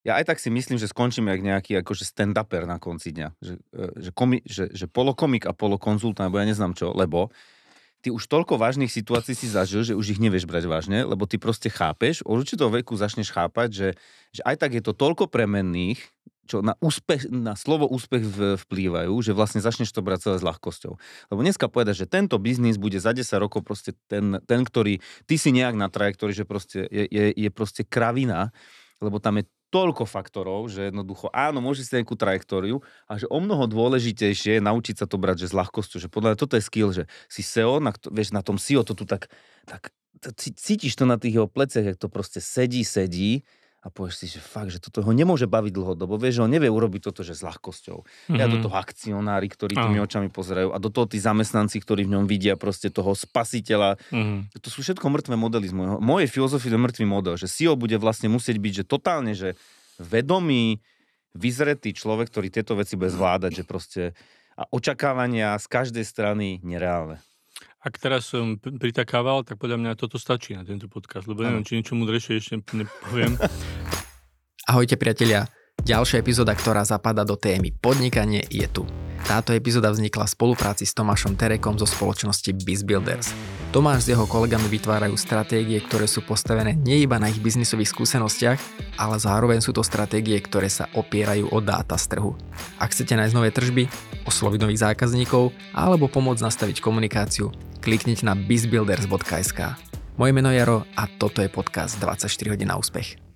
ja aj tak si myslím, že skončím jak nejaký akože stand-uper na konci dňa. Že, e, že, komi, že, že polokomik a polokonzultant, alebo ja neznám čo, lebo ty už toľko vážnych situácií si zažil, že už ich nevieš brať vážne, lebo ty proste chápeš, od určitého veku začneš chápať, že, že aj tak je to toľko premenných, čo na, úspech, na slovo úspech vplývajú, že vlastne začneš to brať celé s ľahkosťou. Lebo dneska povedať, že tento biznis bude za 10 rokov proste ten, ten ktorý, ty si nejak na trajektórii, že proste je, je, je proste kravina, lebo tam je toľko faktorov, že jednoducho áno, môže si nejakú trajektóriu a že o mnoho dôležitejšie je naučiť sa to brať že s ľahkosťou, že podľa mňa toto je skill, že si SEO, na, vieš, na tom SEO to tu tak, tak cítiš to na tých jeho pleciach, jak to proste sedí, sedí a povieš si, že fakt, že toto ho nemôže baviť dlhodobo. Vieš, že on nevie urobiť toto, že s ľahkosťou. Mm-hmm. Ja do toho akcionári, ktorí tými oh. očami pozerajú a do toho tí zamestnanci, ktorí v ňom vidia proste toho spasiteľa. Mm-hmm. To sú všetko mŕtve modely z môjho. Moje filozofie je mŕtvý model, že CEO bude vlastne musieť byť, že totálne, že vedomý, vyzretý človek, ktorý tieto veci bude zvládať, že proste a očakávania z každej strany nereálne. Ak teraz som pritakával, tak podľa mňa toto stačí na tento podcast, lebo neviem, či niečo mudrejšie ešte nepoviem. Ahojte priatelia, ďalšia epizóda, ktorá zapada do témy podnikanie je tu. Táto epizóda vznikla v spolupráci s Tomášom Terekom zo spoločnosti BizBuilders. Tomáš s jeho kolegami vytvárajú stratégie, ktoré sú postavené nie iba na ich biznisových skúsenostiach, ale zároveň sú to stratégie, ktoré sa opierajú o dáta z trhu. Ak chcete nájsť nové tržby, osloviť nových zákazníkov alebo pomôcť nastaviť komunikáciu, kliknite na bizbuilders.sk. Moje meno je Jaro a toto je podcast 24 hodín na úspech.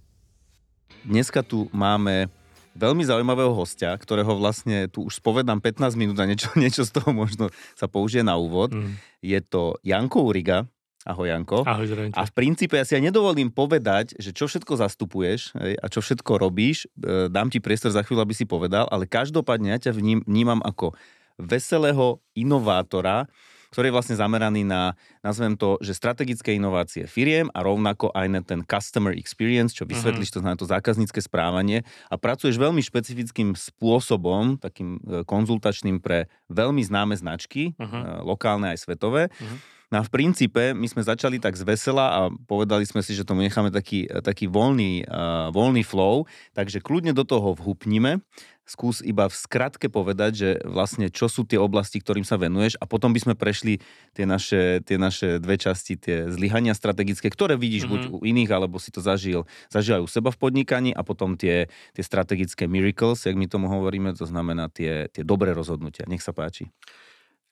Dneska tu máme veľmi zaujímavého hostia, ktorého vlastne tu už spovedám 15 minút a niečo, niečo z toho možno sa použije na úvod. Mm. Je to Janko Uriga. Ahoj Janko. Ahoj zdravím. A v princípe ja si ja nedovolím povedať, že čo všetko zastupuješ a čo všetko robíš. E, dám ti priestor za chvíľu, aby si povedal, ale každopádne ja ťa vním, vnímam ako veselého inovátora, ktorý je vlastne zameraný na, nazvem to, že strategické inovácie firiem a rovnako aj na ten customer experience, čo vysvetlíš, uh-huh. to znamená to zákaznícke správanie a pracuješ veľmi špecifickým spôsobom, takým e, konzultačným pre veľmi známe značky, uh-huh. lokálne aj svetové. Uh-huh. No a v princípe my sme začali tak z vesela a povedali sme si, že tomu necháme taký, taký voľný, uh, voľný flow, takže kľudne do toho vhupnime skús iba v skratke povedať, že vlastne čo sú tie oblasti, ktorým sa venuješ a potom by sme prešli tie naše, tie naše dve časti, tie zlyhania strategické, ktoré vidíš mm-hmm. buď u iných, alebo si to zažil, zažil aj u seba v podnikaní a potom tie, tie strategické miracles, jak my tomu hovoríme, to znamená tie, tie dobré rozhodnutia. Nech sa páči.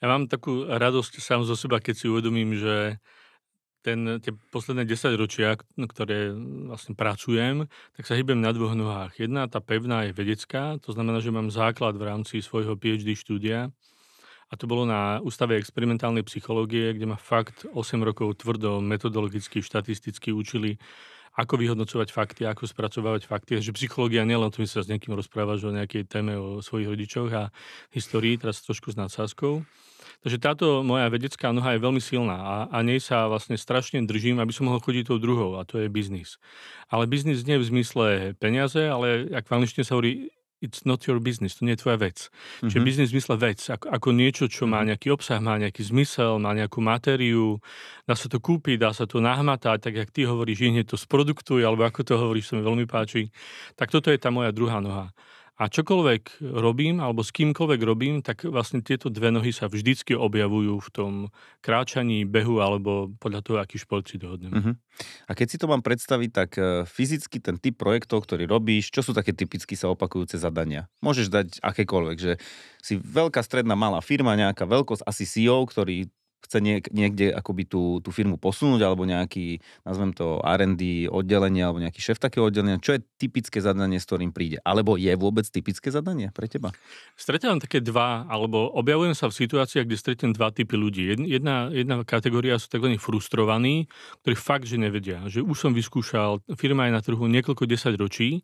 Ja mám takú radosť sám zo seba, keď si uvedomím, že ten, tie posledné 10 ročia, ktoré vlastne pracujem, tak sa hýbem na dvoch nohách. Jedna, tá pevná, je vedecká, to znamená, že mám základ v rámci svojho PhD štúdia a to bolo na Ústave experimentálnej psychológie, kde ma fakt 8 rokov tvrdo metodologicky, štatisticky učili, ako vyhodnocovať fakty, ako spracovávať fakty. Že psychológia nielen o tom, že sa s niekým rozprávaš o nejakej téme o svojich rodičoch a histórii, teraz trošku s nadsázkou, Takže táto moja vedecká noha je veľmi silná a, a nej sa vlastne strašne držím, aby som mohol chodiť tou druhou a to je biznis. Ale biznis nie v zmysle peniaze, ale ak v angličtine sa hovorí it's not your business, to nie je tvoja vec. Mm-hmm. Čiže biznis v zmysle vec, ako, ako niečo, čo má mhm. nejaký obsah, má nejaký zmysel, má nejakú matériu, dá sa to kúpiť, dá sa to nahmatať, tak jak ty hovoríš, hneď to sproduktuj, alebo ako to hovoríš, sa mi veľmi páči. Tak toto je tá moja druhá noha. A čokoľvek robím, alebo s kýmkoľvek robím, tak vlastne tieto dve nohy sa vždycky objavujú v tom kráčaní, behu, alebo podľa toho, aký šport si dohodneme. Uh-huh. A keď si to mám predstaviť, tak e, fyzicky ten typ projektov, ktorý robíš, čo sú také typicky sa opakujúce zadania? Môžeš dať akékoľvek, že si veľká, stredná, malá firma, nejaká veľkosť, asi CEO, ktorý chce niek- niekde akoby tú, tú firmu posunúť, alebo nejaký, nazvem to R&D oddelenie, alebo nejaký šéf takého oddelenia, čo je typické zadanie, s ktorým príde? Alebo je vôbec typické zadanie pre teba? Stretávam také dva, alebo objavujem sa v situáciách, kde stretnem dva typy ľudí. Jedna, jedna kategória sú tzv. frustrovaní, ktorí fakt, že nevedia, že už som vyskúšal, firma je na trhu niekoľko desať ročí,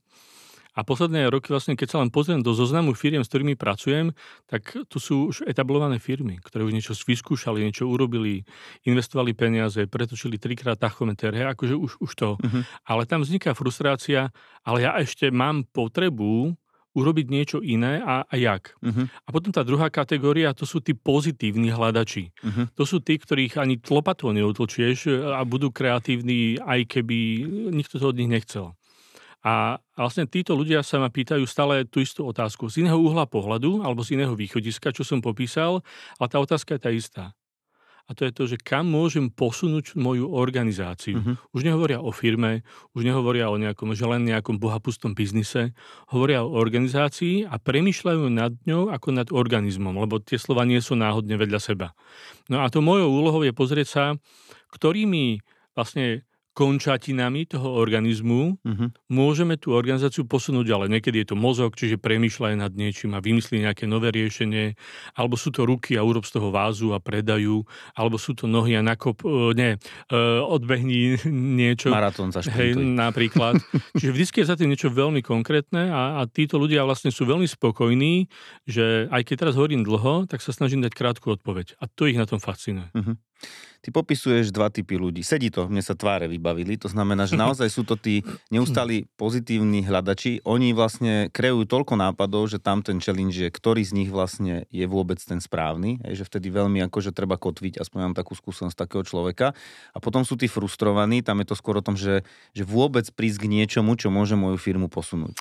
a posledné roky vlastne, keď sa len pozriem do zoznamu firiem, s ktorými pracujem, tak tu sú už etablované firmy, ktoré už niečo vyskúšali, niečo urobili, investovali peniaze, pretočili trikrát tachometer, hej, akože už, už to. Uh-huh. Ale tam vzniká frustrácia, ale ja ešte mám potrebu urobiť niečo iné a, a jak. Uh-huh. A potom tá druhá kategória, to sú tí pozitívni hľadači. Uh-huh. To sú tí, ktorých ani tlopatou neotlčieš a budú kreatívni, aj keby nikto to od nich nechcel. A vlastne títo ľudia sa ma pýtajú stále tú istú otázku z iného uhla pohľadu alebo z iného východiska, čo som popísal, ale tá otázka je tá istá a to je to, že kam môžem posunúť moju organizáciu. Uh-huh. Už nehovoria o firme, už nehovoria o nejakom, že len nejakom bohapustom biznise, hovoria o organizácii a premyšľajú nad ňou ako nad organizmom, lebo tie slova nie sú náhodne vedľa seba. No a to mojou úlohou je pozrieť sa, ktorými vlastne končatinami toho organizmu uh-huh. môžeme tú organizáciu posunúť ďalej. Niekedy je to mozog, čiže premýšľajú nad niečím a vymyslí nejaké nové riešenie, alebo sú to ruky a urob z toho vázu a predajú, alebo sú to nohy a nakop, nie, uh, odbehni niečo. Maratón za hej, napríklad. čiže vždy je za tým niečo veľmi konkrétne a, a títo ľudia vlastne sú veľmi spokojní, že aj keď teraz hovorím dlho, tak sa snažím dať krátku odpoveď. A to ich na tom fascinuje. Uh-huh. Ty popisuješ dva typy ľudí. Sedí to, mne sa tváre vybavili. To znamená, že naozaj sú to tí neustáli pozitívni hľadači. Oni vlastne kreujú toľko nápadov, že tam ten challenge je, ktorý z nich vlastne je vôbec ten správny. Hej, že vtedy veľmi akože treba kotviť, aspoň mám takú skúsenosť takého človeka. A potom sú tí frustrovaní, tam je to skôr o tom, že, že vôbec prísť k niečomu, čo môže moju firmu posunúť.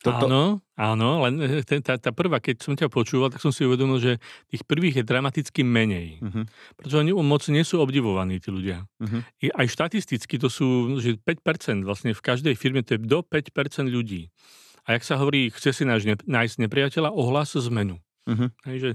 Toto... Áno, áno, len eh, ten, tá, tá prvá, keď som ťa počúval, tak som si uvedomil, že tých prvých je dramaticky menej. Uh-huh. Pretože oni moc nie sú obdivovaní, tí ľudia. Uh-huh. I aj štatisticky to sú, že 5%, vlastne v každej firme to je do 5% ľudí. A jak sa hovorí, chce si nájsť, nepriateľa, ohlas zmenu. Uh-huh. Hej, že,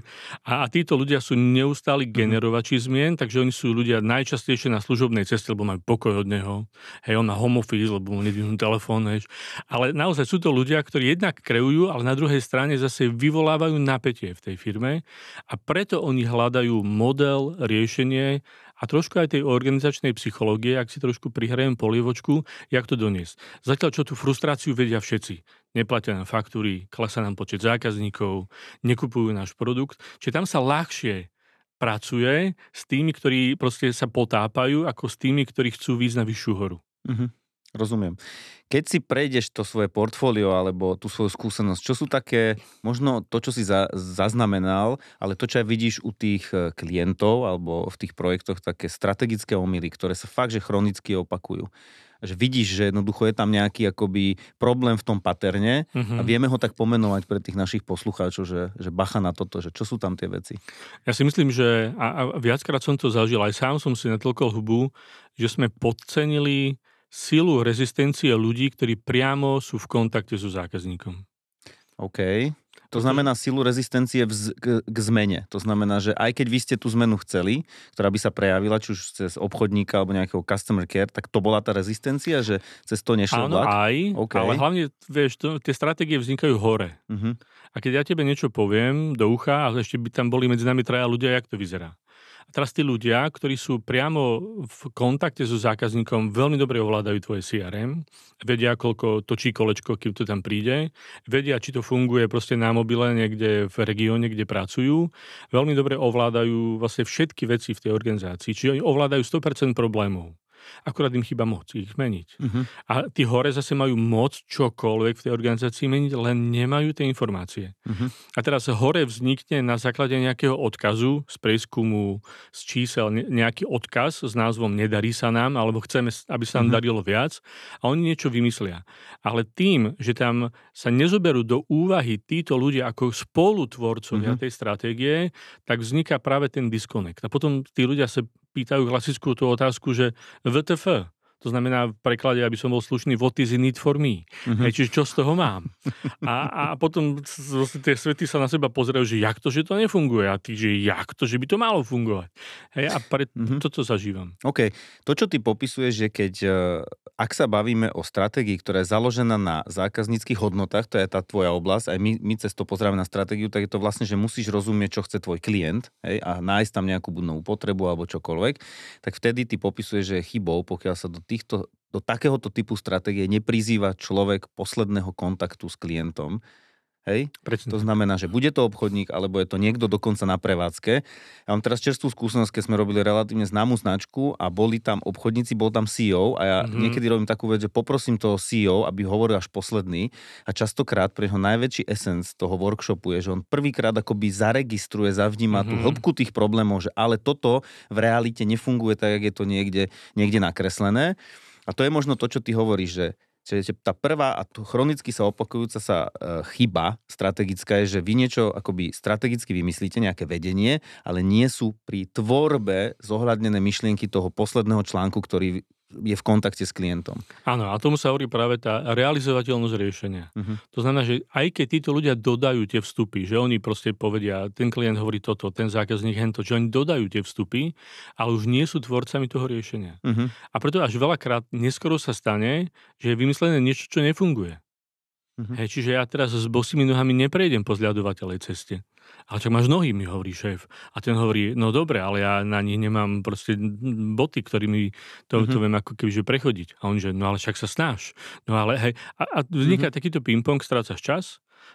a, a títo ľudia sú neustáli mhm. generovači uh-huh. zmien, takže oni sú ľudia najčastejšie na služobnej ceste, lebo majú pokoj od neho. Hej, on má home office, lebo mu nedvihnú telefón. Hej. Ale naozaj sú to ľudia, ktorí jednak kreujú, ale na druhej strane zase vyvolávajú napätie v tej firme a preto oni hľadajú model, riešenie a trošku aj tej organizačnej psychológie, ak si trošku prihrajem polievočku, jak to doniesť. Zatiaľ, čo tú frustráciu vedia všetci. Neplatia nám faktúry, klesá nám počet zákazníkov, nekupujú náš produkt. Čiže tam sa ľahšie pracuje s tými, ktorí proste sa potápajú, ako s tými, ktorí chcú výjsť na vyššiu horu. Mm-hmm. Rozumiem. Keď si prejdeš to svoje portfólio alebo tú svoju skúsenosť, čo sú také, možno to, čo si za, zaznamenal, ale to, čo aj vidíš u tých e, klientov alebo v tých projektoch, také strategické omily, ktoré sa fakt, že chronicky opakujú že vidíš, že jednoducho je tam nejaký akoby problém v tom paterne uh-huh. a mhm. vieme ho tak pomenovať pre tých našich poslucháčov, že, že bacha na toto, že čo sú tam tie veci. Ja si myslím, že a, a viackrát som to zažil, aj sám som si natlkol hubu, že sme podcenili silu rezistencie ľudí, ktorí priamo sú v kontakte so zákazníkom. OK. To znamená silu rezistencie vz, k, k zmene. To znamená, že aj keď vy ste tú zmenu chceli, ktorá by sa prejavila, či už cez obchodníka alebo nejakého customer care, tak to bola tá rezistencia, že cez to nešlo Áno, vlak? aj, okay. ale hlavne, vieš, to, tie stratégie vznikajú hore. Uh-huh. A keď ja tebe niečo poviem do ucha, a ešte by tam boli medzi nami traja ľudia, jak to vyzerá. A teraz tí ľudia, ktorí sú priamo v kontakte so zákazníkom, veľmi dobre ovládajú tvoje CRM, vedia, koľko točí kolečko, kým to tam príde, vedia, či to funguje proste na mobile niekde v regióne, kde pracujú, veľmi dobre ovládajú vlastne všetky veci v tej organizácii, čiže oni ovládajú 100% problémov akurát im chyba moc ich meniť. Uh-huh. A tí hore zase majú moc čokoľvek v tej organizácii meniť, len nemajú tie informácie. Uh-huh. A teraz hore vznikne na základe nejakého odkazu z prieskumu, z čísel, nejaký odkaz s názvom Nedarí sa nám, alebo chceme, aby sa nám uh-huh. darilo viac a oni niečo vymyslia. Ale tým, že tam sa nezoberú do úvahy títo ľudia ako spolutvorcovia uh-huh. tej stratégie, tak vzniká práve ten disconnect. A potom tí ľudia sa pýtajú klasickú tú otázku, že VTF, to znamená v preklade, aby som bol slušný, what is in it for me? Mm-hmm. Hej, čiže čo z toho mám? A, a potom tie svety sa na seba pozerajú, že jak to, že to nefunguje? A ty, že jak to, že by to malo fungovať? Hej, a pre mm-hmm. toto zažívam. OK. To, čo ty popisuješ, že keď e, ak sa bavíme o stratégii, ktorá je založená na zákazníckých hodnotách, to je tá tvoja oblasť, aj my, my cez to pozeráme na stratégiu, tak je to vlastne, že musíš rozumieť, čo chce tvoj klient hej, a nájsť tam nejakú novú potrebu alebo čokoľvek, tak vtedy ty popisuješ, že je chybou, pokiaľ sa do týchto, do takéhoto typu stratégie neprizýva človek posledného kontaktu s klientom, Hej? Prečo? To znamená, že bude to obchodník, alebo je to niekto dokonca na prevádzke. Ja mám teraz čerstvú skúsenosť, keď sme robili relatívne známu značku a boli tam obchodníci, bol tam CEO a ja mm-hmm. niekedy robím takú vec, že poprosím toho CEO, aby hovoril až posledný a častokrát pre jeho najväčší essence toho workshopu je, že on prvýkrát akoby zaregistruje, zavníma mm-hmm. tú mhm. hĺbku tých problémov, že ale toto v realite nefunguje tak, jak je to niekde, niekde nakreslené. A to je možno to, čo ty hovoríš, že Čiže tá prvá a chronicky sa opakujúca sa e, chyba strategická je, že vy niečo akoby strategicky vymyslíte, nejaké vedenie, ale nie sú pri tvorbe zohľadnené myšlienky toho posledného článku, ktorý je v kontakte s klientom. Áno, a tomu sa hovorí práve tá realizovateľnosť riešenia. Uh-huh. To znamená, že aj keď títo ľudia dodajú tie vstupy, že oni proste povedia, ten klient hovorí toto, ten zákazník hento, že oni dodajú tie vstupy, ale už nie sú tvorcami toho riešenia. Uh-huh. A preto až veľakrát neskoro sa stane, že je vymyslené niečo, čo nefunguje. Uh-huh. Hej, čiže ja teraz s bosými nohami neprejdem po zľadovateľej ceste. Ale čo máš nohy, mi hovorí šéf. A ten hovorí, no dobre, ale ja na nich nemám proste boty, ktorými to, uh-huh. to viem ako kebyže prechodiť. A on že, no ale však sa snáš. No ale hej. A, a vzniká uh-huh. takýto ping-pong, strácaš čas,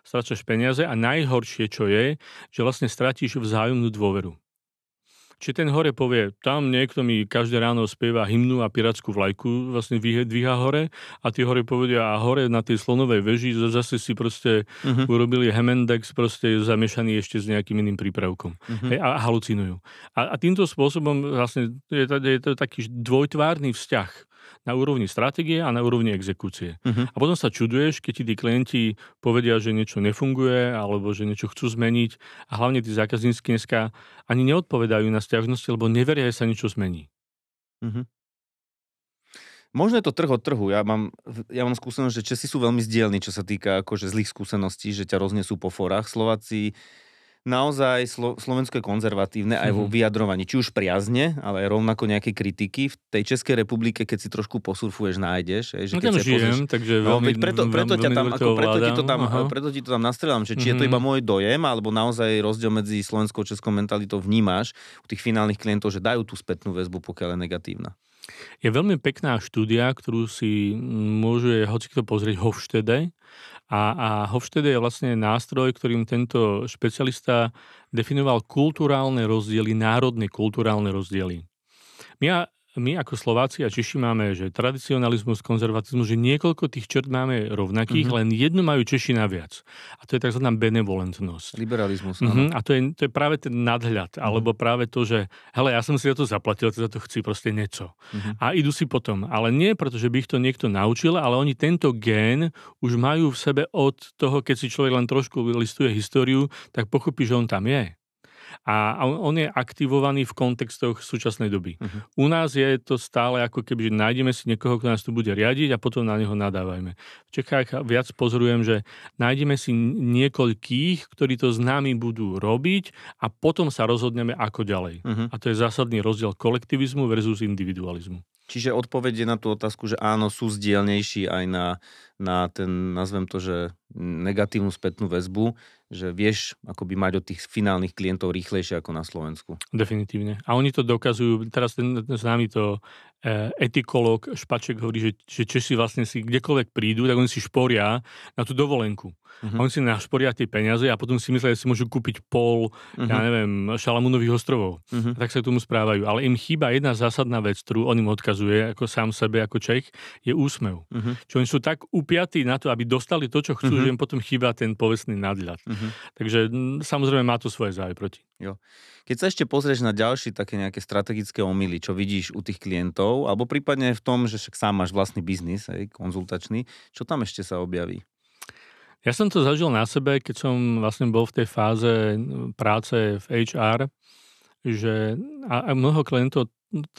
strácaš peniaze a najhoršie, čo je, že vlastne stratíš vzájomnú dôveru. Či ten hore povie, tam niekto mi každé ráno spieva hymnu a pirátskú vlajku, vlastne dvíha hore a tí hore povedia a hore na tej slonovej veži zase si proste uh-huh. urobili Hemendex proste zamiešaný ešte s nejakým iným prípravkom. Uh-huh. Hej, a halucinujú. A, a týmto spôsobom vlastne je to, je to taký dvojtvárny vzťah na úrovni stratégie a na úrovni exekúcie. Uh-huh. A potom sa čuduješ, keď ti tí klienti povedia, že niečo nefunguje alebo že niečo chcú zmeniť a hlavne tí zákazníci dneska ani neodpovedajú na stiažnosti, lebo neveria, že sa niečo zmení. Uh-huh. Možno je to trh od trhu. Ja mám, ja mám skúsenosť, že Česi sú veľmi zdielni, čo sa týka akože zlých skúseností, že ťa roznesú po forách. Slováci naozaj Slo- Slovensko je konzervatívne aj vo mhm. vyjadrovaní, či už priazne, ale rovnako nejaké kritiky. V tej Českej republike, keď si trošku posurfuješ, nájdeš. Že no keď tam žijem, pozrieš, takže no, veľmi, preto, preto, ťa tam, ako, preto, ti to tam, preto ti to tam nastrelám, že či mm-hmm. je to iba mhm. môj dojem, alebo naozaj rozdiel medzi slovenskou a českou mentalitou vnímaš u tých finálnych klientov, že dajú tú spätnú väzbu, pokiaľ je negatívna. Je veľmi pekná štúdia, ktorú si môže hocikto pozrieť Hofstede a, a Hofstede je vlastne nástroj, ktorým tento špecialista definoval kulturálne rozdiely, národné kulturálne rozdiely. My my ako Slováci a Češi máme, že tradicionalizmus, konzervatizmus, že niekoľko tých črt máme rovnakých, mm-hmm. len jednu majú Češi naviac. A to je tzv. benevolentnosť. Liberalizmus, mm-hmm. A to je, to je práve ten nadhľad, mm-hmm. alebo práve to, že hele, ja som si za to zaplatil, teda to chci proste niečo. Mm-hmm. A idú si potom. Ale nie preto, že by ich to niekto naučil, ale oni tento gén už majú v sebe od toho, keď si človek len trošku listuje históriu, tak pochopí, že on tam je a on je aktivovaný v kontextoch súčasnej doby. Uh-huh. U nás je to stále ako keby, že nájdeme si niekoho, kto nás tu bude riadiť a potom na neho nadávajme. V Čechách viac pozorujem, že nájdeme si niekoľkých, ktorí to s nami budú robiť a potom sa rozhodneme ako ďalej. Uh-huh. A to je zásadný rozdiel kolektivizmu versus individualizmu. Čiže odpoveď je na tú otázku, že áno, sú zdielnejší aj na, na ten, nazvem to, že negatívnu spätnú väzbu, že vieš akoby mať od tých finálnych klientov rýchlejšie ako na Slovensku. Definitívne. A oni to dokazujú, teraz ten, známy to etikolog Špaček hovorí, že, že Češi vlastne si kdekoľvek prídu, tak oni si šporia na tú dovolenku. Uh-huh. Oni si našporia tie peniaze a potom si myslia, že si môžu kúpiť pol, uh-huh. ja neviem, Šalamúnových ostrovov. Uh-huh. tak sa k tomu správajú. Ale im chýba jedna zásadná vec, ktorú on im odkazuje, ako sám sebe, ako Čech, je úsmev. Uh-huh. Čo oni sú tak upiatí na to, aby dostali to, čo chcú, uh-huh. že im potom chýba ten povestný nadľad. Uh-huh. Takže samozrejme má to svoje záj proti. Jo. Keď sa ešte pozrieš na ďalšie také nejaké strategické omily, čo vidíš u tých klientov, alebo prípadne v tom, že však sám máš vlastný biznis, aj konzultačný, čo tam ešte sa objaví? Ja som to zažil na sebe, keď som vlastne bol v tej fáze práce v HR, že a, a mnoho klientov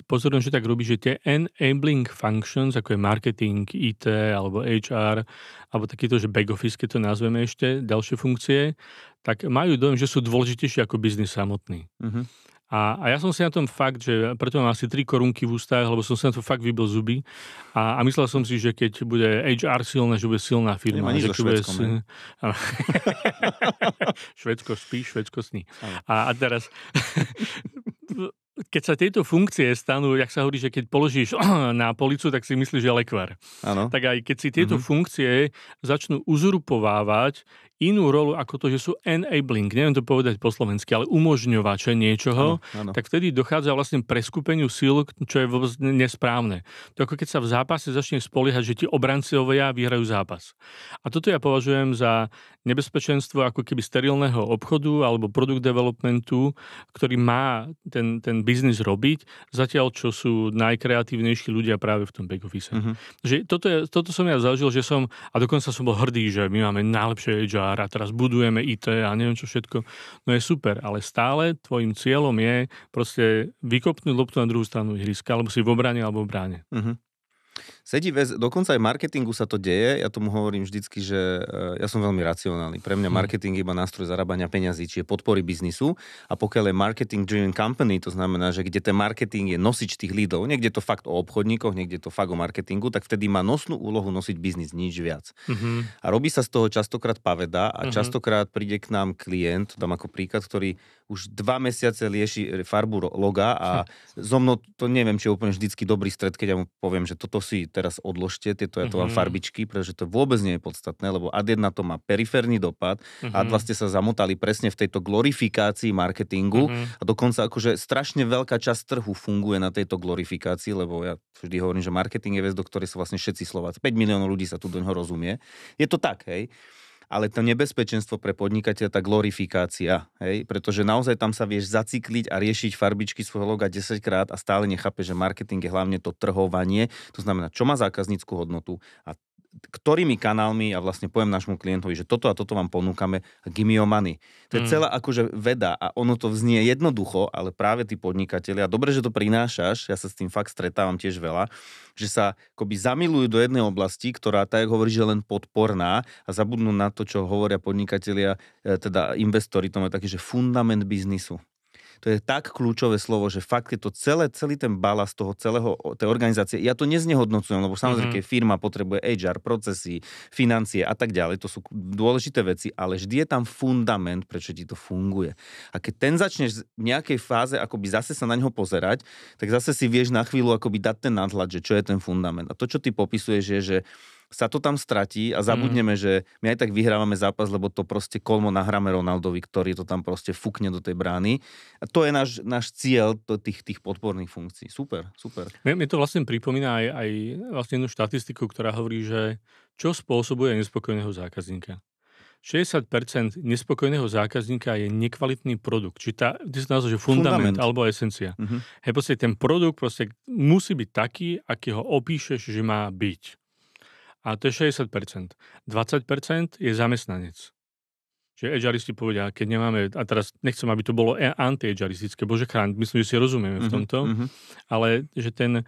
pozorujem, že tak robí, že tie enabling functions, ako je marketing, IT alebo HR, alebo takýto, že back office, keď to nazveme ešte, ďalšie funkcie, tak majú dojem, že sú dôležitejšie ako biznis samotný. Uh-huh. A, a ja som si na tom fakt, že preto mám asi tri korunky v ústach, lebo som si na to fakt vybil zuby. A, a myslel som si, že keď bude HR silná, že bude silná firma. Nemá že bude... Švedsko spí, Švedsko sní. A, a teraz keď sa tieto funkcie stanú, jak sa hovorí, že keď položíš na policu, tak si myslíš, že je lekvar. Ano. Tak aj keď si tieto mm-hmm. funkcie začnú uzurpovávať inú rolu ako to, že sú enabling, neviem to povedať po slovensky, ale umožňovače niečoho, Áno, áno. tak vtedy dochádza vlastne preskupeniu síl, čo je vôbec nesprávne. To ako keď sa v zápase začne spoliehať, že ti obrancovia vyhrajú zápas. A toto ja považujem za nebezpečenstvo ako keby sterilného obchodu alebo produkt developmentu, ktorý má ten, ten biznis robiť, zatiaľ čo sú najkreatívnejší ľudia práve v tom back office. Mhm. Že toto, je, toto som ja zažil, že som, a dokonca som bol hrdý, že my máme najlepšie HR a teraz budujeme IT a neviem čo všetko. No je super, ale stále tvojim cieľom je proste vykopnúť loptu na druhú stranu ihriska, alebo si v obrane alebo v bráne. Mhm. Sedí väz, dokonca aj marketingu sa to deje. Ja tomu hovorím vždycky, že e, ja som veľmi racionálny. Pre mňa Mhm. marketing je iba nástroj zarábania peňazí, čiže podpory biznisu. A pokiaľ je marketing driven company, to znamená, že kde ten marketing je nosič tých lídov, niekde to fakt o obchodníkoch, niekde to fakt o marketingu, tak vtedy má nosnú úlohu nosiť biznis, nič viac. Mhm. A robí sa z toho častokrát paveda a Mhm. častokrát príde k nám klient, tam ako príklad, ktorý už dva mesiace lieši farbu ro- loga a so mnou to neviem, či je úplne vždycky dobrý stred, keď ja mu poviem, že toto si teraz odložte, tieto ja to mám Mhm. farbičky, pretože to vôbec nie je podstatné, lebo ad jedna to má periférny dopad, Mhm. ad dva ste sa zamotali presne v tejto glorifikácii marketingu Mhm. a dokonca akože strašne veľká časť trhu funguje na tejto glorifikácii, lebo ja vždy hovorím, že marketing je vec, do ktorej sú vlastne všetci Slováci. 5 miliónov ľudí sa tu do ňoho rozumie. Je to tak, hej? Ale to nebezpečenstvo pre podnikateľa, tá glorifikácia, hej? Pretože naozaj tam sa vieš zacykliť a riešiť farbičky svojho loga 10 krát a stále nechápe, že marketing je hlavne to trhovanie, to znamená, čo má zákazníckú hodnotu a ktorými kanálmi a vlastne poviem nášmu klientovi, že toto a toto vám ponúkame, give me your money. To je Mm. celá akože veda a ono to vznie jednoducho, ale práve tí podnikatelia, dobre, že to prinášaš, ja sa s tým fakt stretávam tiež veľa, že sa akoby zamilujú do jednej oblasti, ktorá, tak hovorí, že len podporná a zabudnú na to, čo hovoria podnikatelia, e, teda investori, to je taký, že fundament biznisu. To je tak kľúčové slovo, že fakt je to celé, celý ten balast toho celého, tej organizácie. Ja to neznehodnocujem, lebo samozrejme, Mhm. keď firma potrebuje HR, procesy, financie a tak ďalej, to sú dôležité veci, ale vždy je tam fundament, prečo ti to funguje. A keď ten začneš v nejakej fáze akoby zase sa na ňo pozerať, tak zase si vieš na chvíľu akoby dať ten nadhľad, že čo je ten fundament. A to, čo ty popisuješ, je, že sa to tam stratí a zabudneme, mm. že my aj tak vyhrávame zápas, lebo to proste kolmo nahráme Ronaldovi, ktorý to tam proste fúkne do tej brány. A to je náš, náš cieľ to, tých, tých podporných funkcií. Super, super. Mne, mne to vlastne pripomína aj, aj vlastne jednu štatistiku, ktorá hovorí, že čo spôsobuje nespokojného zákazníka. 60% nespokojného zákazníka je nekvalitný produkt. Čiže tá, ty sa nazval, že fundament, Fundament. alebo esencia. Mhm. Hej, proste ten produkt proste musí byť taký, aký ho opíšeš, že má byť. A to je 60%. 20% je zamestnanec. Čiže edžaristi povedia, keď nemáme, a teraz nechcem, aby to bolo e- anti-edžaristické, bože chráň, myslím, že si rozumieme v Mhm, tomto, mhm. ale že ten,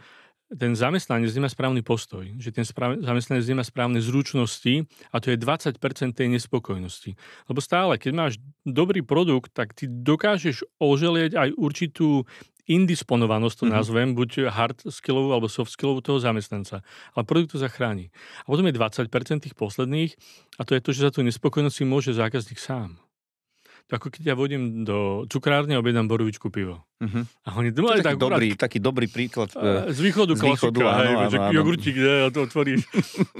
ten zamestnanec nemá správny postoj, že ten správ, zamestnanec nemá správne zručnosti a to je 20% tej nespokojnosti. Lebo stále, keď máš dobrý produkt, tak ty dokážeš oželieť aj určitú indisponovanosť, to Mhm. nazvem, buď hard skillovú alebo soft skillovú toho zamestnanca. Ale produkt to zachráni. A potom je 20% tých posledných a to je to, že za tú nespokojnosť si môže zákazník sám. To ako keď ja vodím do cukrárne a objednám borovičku pivo. Mhm. A oni To je taký tak dobrý, taký dobrý príklad. e, z východu z klasika, východu, hej, áno, že áno, áno. jogurtík, kde to otvoríš.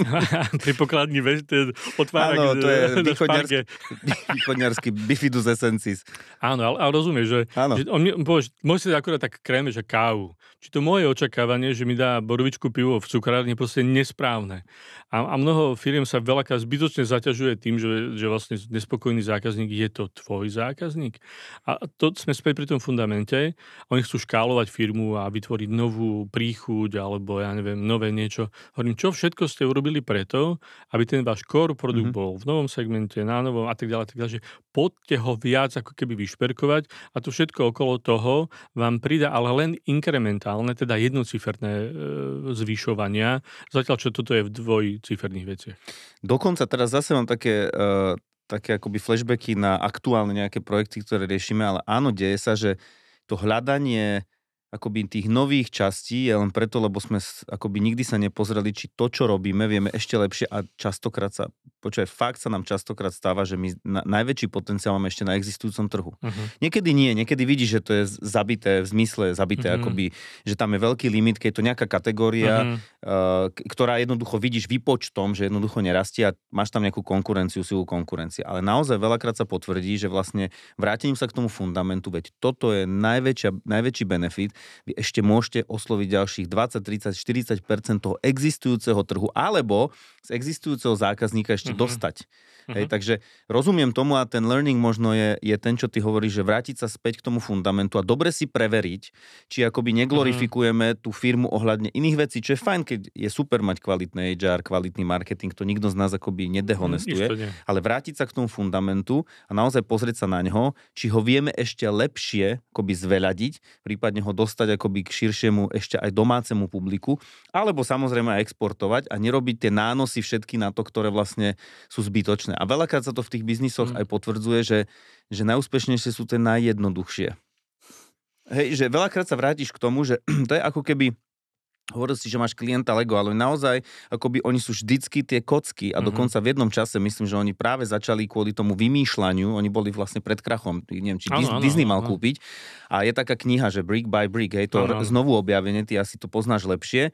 Pri pokladni veš, ten otvárak Áno, to je východňarský, bifidus essensis. Áno, ale, ale rozumieš, že, Áno. že on, povieš, si akurát tak kréme, že kávu. Či to moje očakávanie, že mi dá borovičku pivo v cukrárni, je proste nesprávne. A, a mnoho firiem sa veľakrát zbytočne zaťažuje tým, že, že vlastne nespokojný zákazník je to tvoj zákazník. A to sme späť pri tom fundamente. Oni chcú škálovať firmu a vytvoriť novú príchuť alebo ja neviem, nové niečo. Hovorím, čo všetko ste urobili preto, aby ten váš core produkt Mhm. bol v novom segmente, na novom a tak ďalej, tak ďalej, že poďte ho viac ako keby vyšperkovať a to všetko okolo toho vám prida ale len inkrementálne, teda jednociferné e, zvyšovania, zatiaľ čo toto je v dvojciferných veciach. Dokonca teraz zase mám také, uh, také akoby flashbacky na aktuálne nejaké projekty, ktoré riešime, ale áno, deje sa, že to hľadanie akoby tých nových častí je len preto, lebo sme akoby nikdy sa nepozreli, či to, čo robíme, vieme ešte lepšie a častokrát sa počúvaj, fakt sa nám častokrát stáva, že my na, najväčší potenciál máme ešte na existujúcom trhu. Uh-huh. Niekedy nie, niekedy vidíš, že to je zabité, v zmysle zabité, Mhm. akoby, že tam je veľký limit, keď je to nejaká kategória, Mhm. uh, ktorá jednoducho vidíš výpočtom, že jednoducho nerastie a máš tam nejakú konkurenciu, silu konkurencie. Ale naozaj veľakrát sa potvrdí, že vlastne vrátením sa k tomu fundamentu, veď toto je najväčšia, najväčší benefit, vy ešte môžete osloviť ďalších 20, 30, 40% toho existujúceho trhu, alebo z existujúceho zákazníka ešte Mhm. dostať. Hej, Mhm. takže rozumiem tomu a ten learning možno je, je ten, čo ty hovoríš, že vrátiť sa späť k tomu fundamentu a dobre si preveriť, či akoby neglorifikujeme tú firmu ohľadne iných vecí, čo je fajn, keď je super mať kvalitné HR, kvalitný marketing, to nikto z nás akoby nedehonestuje, nie. ale vrátiť sa k tomu fundamentu a naozaj pozrieť sa na ňo, či ho vieme ešte lepšie akoby zveľadiť, prípadne ho dostať akoby k širšiemu ešte aj domácemu publiku, alebo samozrejme aj exportovať a nerobiť tie nánosy všetky na to, ktoré vlastne sú zbytočné. A veľakrát sa to v tých biznisoch Mm. aj potvrdzuje, že, že najúspešnejšie sú tie najjednoduchšie. Hej, že veľakrát sa vrátiš k tomu, že to je ako keby Hovoril si, že máš klienta Lego, ale naozaj akoby oni sú vždycky tie kocky a Mhm. dokonca v jednom čase myslím, že oni práve začali kvôli tomu vymýšľaniu, oni boli vlastne pred krachom, neviem, či áno, Disney áno, mal áno. kúpiť a je taká kniha, že Brick by Brick, hej, to áno. znovu objavenie, ty asi to poznáš lepšie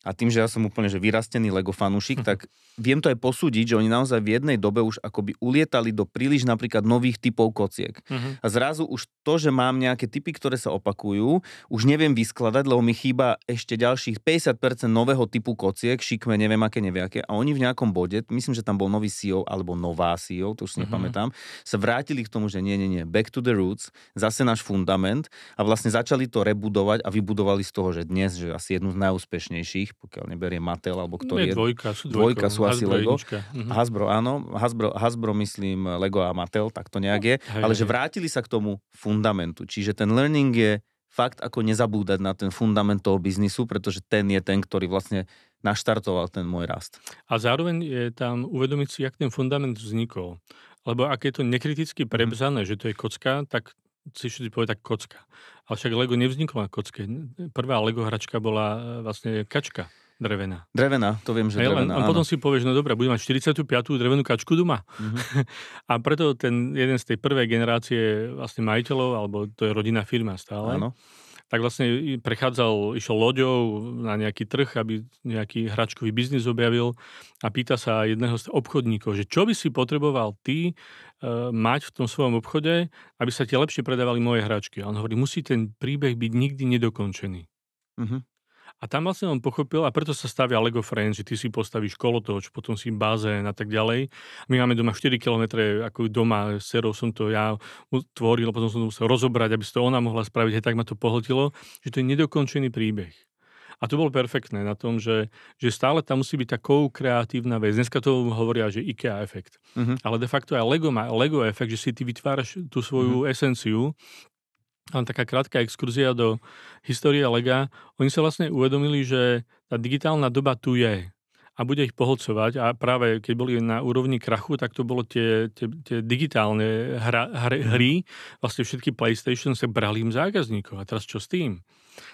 a tým, že ja som úplne že vyrastený Lego fanúšik, tak viem to aj posúdiť, že oni naozaj v jednej dobe už akoby ulietali do príliš napríklad nových typov kociek. Mhm. A zrazu už to, že mám nejaké typy, ktoré sa opakujú, už neviem vyskladať, lebo mi chýba ešte ďalších 50% nového typu kociek, šikme, neviem aké, neviem aké. A oni v nejakom bode, myslím, že tam bol nový CEO alebo nová CEO, to už si Mhm. nepamätám, sa vrátili k tomu, že nie, nie, nie, back to the roots, zase náš fundament a vlastne začali to rebudovať a vybudovali z toho, že dnes, že asi jednu z najúspešnejších, pokiaľ neberie Mattel alebo kto Nie, dvojka, sú Dvojka dvojkou. sú asi Lego. Mhm. Hasbro, áno, Hasbro, Hasbro myslím Lego a Mattel, tak to nejak je, Hej, ale že hej. vrátili sa k tomu fundamentu. Čiže ten learning je fakt ako nezabúdať na ten fundament toho biznisu, pretože ten je ten, ktorý vlastne naštartoval ten môj rast. A zároveň je tam uvedomiť si, jak ten fundament vznikol. Lebo ak je to nekriticky Mhm. prebzané, že to je kocka, tak si všetci povie tak kocka. Ale však Lego nevzniklo na kocke. Prvá Lego hračka bola e, vlastne kačka drevená. Drevená, to viem, že len, drevená, a potom si povieš, no dobré, budem mať 45. drevenú kačku doma. Mhm. A preto ten jeden z tej prvej generácie vlastne majiteľov, alebo to je rodinná firma stále, Áno. Tak vlastne prechádzal, išiel loďou na nejaký trh, aby nejaký hračkový biznis objavil a pýta sa jedného z obchodníkov, že čo by si potreboval ty e, mať v tom svojom obchode, aby sa ti lepšie predávali moje hračky. A on hovorí, musí ten príbeh byť nikdy nedokončený. Mhm. A tam vlastne on pochopil, a preto sa stavia Lego Friends, že ty si postavíš kolotoč, potom si bazén a tak ďalej. My máme doma 4 km, ako doma s cerou som to ja tvoril, potom som to musel rozobrať, aby si to ona mohla spraviť, hej, tak ma to pohltilo, že to je nedokončený príbeh. A to bolo perfektné na tom, že, že stále tam musí byť takou kreatívna vec. Dneska to hovoria, že IKEA efekt. Mhm. Ale de facto aj Lego má Lego efekt, že si ty vytváraš tú svoju esenciu. Len taká krátka exkurzia do histórie Lega. Oni sa vlastne uvedomili, že tá digitálna doba tu je a bude ich pohlcovať a práve keď boli na úrovni krachu, tak to bolo tie, tie, tie digitálne hra, hry, hry, vlastne všetky PlayStation sa brali im zákazníkov a teraz čo s tým?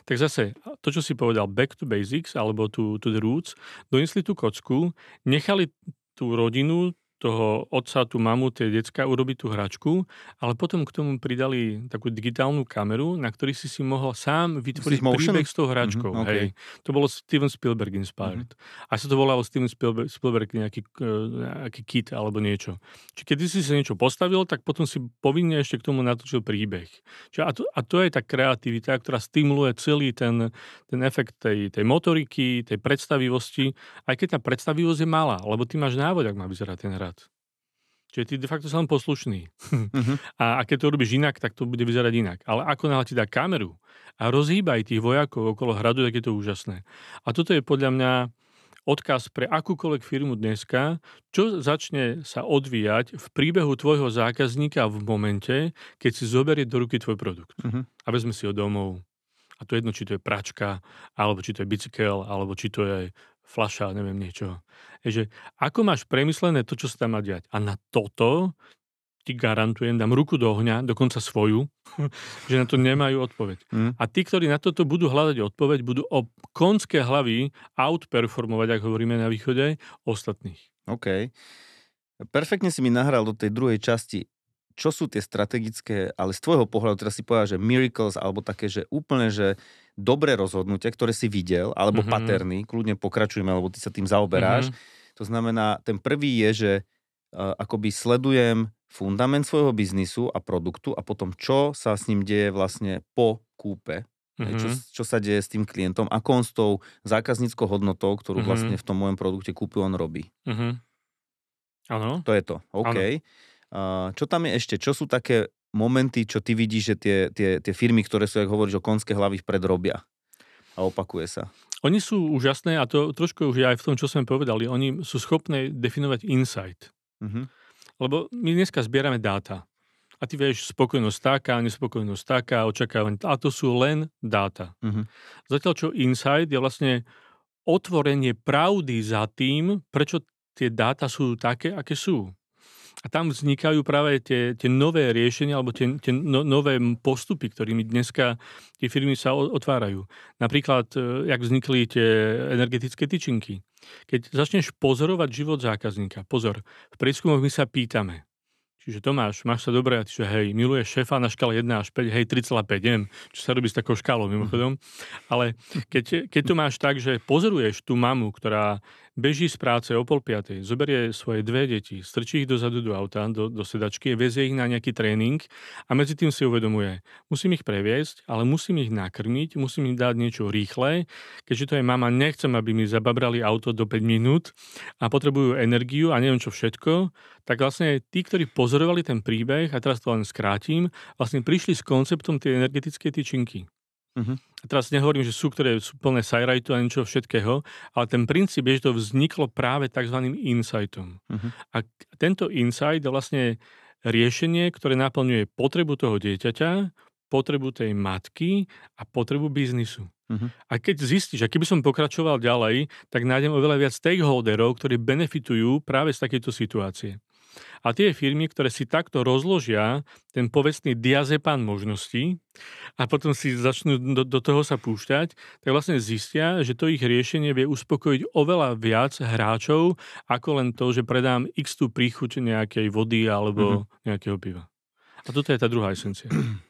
Tak zase, to, čo si povedal, back to basics, alebo to, to the roots, donesli tú kocku, nechali tú rodinu, toho otca, tú mamu, tie decka urobiť tú hračku, ale potom k tomu pridali takú digitálnu kameru, na ktorý si si mohol sám vytvoriť príbeh s tou hračkou. Mhm, hej. To bolo Steven Spielberg inspired. A sa to volalo Steven Spielberg, Spielberg nejaký, nejaký kit alebo niečo. Čiže keď si si niečo postavil, tak potom si povinne ešte k tomu natočil príbeh. Čiže a, to, a to je tá kreativita, ktorá stimuluje celý ten, ten efekt tej, tej motoriky, tej predstavivosti, aj keď tá predstavivosť je malá, lebo ty máš návod, ak má vyzerať ten hrad. Čiže ty de facto sa len poslušný. Mhm. A, a keď to robíš inak, tak to bude vyzerať inak. Ale ako náhle ti dá kameru a rozhýbaj tých vojakov okolo hradu, tak je to úžasné. A toto je podľa mňa odkaz pre akúkoľvek firmu dneska, čo začne sa odvíjať v príbehu tvojho zákazníka v momente, keď si zoberie do ruky tvoj produkt. Mhm. A vezme si ho domov. A to je jedno, či to je pračka, alebo či to je bicykel, alebo či to je fľaša, neviem niečo. Je, že ako máš premyslené to, čo sa tam má diať. A na toto ti garantujem, dám ruku do ohňa, dokonca svoju, že na to nemajú odpoveď. Mhm. A tí, ktorí na toto budú hľadať odpoveď, budú o konské hlavy outperformovať, ak hovoríme na východe, ostatných. OK. Perfektne si mi nahral do tej druhej časti, čo sú tie strategické, ale z tvojho pohľadu teraz si povedal, že miracles, alebo také, že úplne, že dobré rozhodnutia, ktoré si videl, alebo mm-hmm. paterny, kľudne pokračujeme, lebo ty sa tým zaoberáš. Mm-hmm. To znamená, ten prvý je, že uh, akoby sledujem fundament svojho biznisu a produktu a potom čo sa s ním deje vlastne po kúpe Mm-hmm. Čo, čo sa deje s tým klientom, ako on s tou zákazníckou hodnotou, ktorú mm-hmm. vlastne v tom mojom produkte kúpi, on robí. Mm-hmm. Áno. To je to. OK. Uh, čo tam je ešte? Čo sú také momenty, čo ty vidíš, že tie, tie, tie firmy, ktoré sú, ako hovoríš, o konské hlavy vpred robia? A opakuje sa. Oni sú úžasné a to trošku už aj v tom, čo sme povedali. Oni sú schopné definovať insight. Mm-hmm. Lebo my dneska zbierame dáta. A ty vieš, spokojnosť taká, nespokojnosť taká, očakávanie. A to sú len dáta. Uh-huh. Zatiaľ, čo insight je vlastne otvorenie pravdy za tým, prečo tie dáta sú také, aké sú. A tam vznikajú práve tie, tie nové riešenia alebo tie, tie no, nové postupy, ktorými dneska tie firmy sa otvárajú. Napríklad, e, jak vznikli tie energetické tyčinky. Keď začneš pozorovať život zákazníka, pozor, v prieskumoch my sa pýtame, Čiže Tomáš, máš sa dobre, a ty, že hej, miluješ šéfa na škále 1 až 5, hej, 3,5, čo sa robí s takou škálou mimochodom. Ale keď, keď to máš tak, že pozoruješ tú mamu, ktorá beží z práce o pol piatej, zoberie svoje dve deti, strčí ich dozadu do auta, do, do sedačky, vezie ich na nejaký tréning a medzi tým si uvedomuje, musím ich previesť, ale musím ich nakrmiť, musím im dať niečo rýchle, keďže to je mama, nechcem, aby mi zababrali auto do 5 minút a potrebujú energiu a neviem čo všetko, tak vlastne tí, ktorí pozorovali ten príbeh, a teraz to len skrátim, vlastne prišli s konceptom tej energetickej tyčinky. Uh-huh. Teraz nehovorím, že sú, ktoré sú plné sajrajtu a niečo všetkého, ale ten princíp je, že to vzniklo práve tzv. insightom. Uh-huh. A tento insight je vlastne riešenie, ktoré naplňuje potrebu toho dieťaťa, potrebu tej matky a potrebu biznisu. Uh-huh. A keď zistíš, a keby som pokračoval ďalej, tak nájdem oveľa viac stakeholderov, ktorí benefitujú práve z takejto situácie. A tie firmy, ktoré si takto rozložia ten povestný diazepán možností a potom si začnú do, do toho sa púšťať, tak vlastne zistia, že to ich riešenie vie uspokojiť oveľa viac hráčov, ako len to, že predám x tú príchuť nejakej vody alebo mm-hmm. nejakého piva. A toto je tá druhá esencia.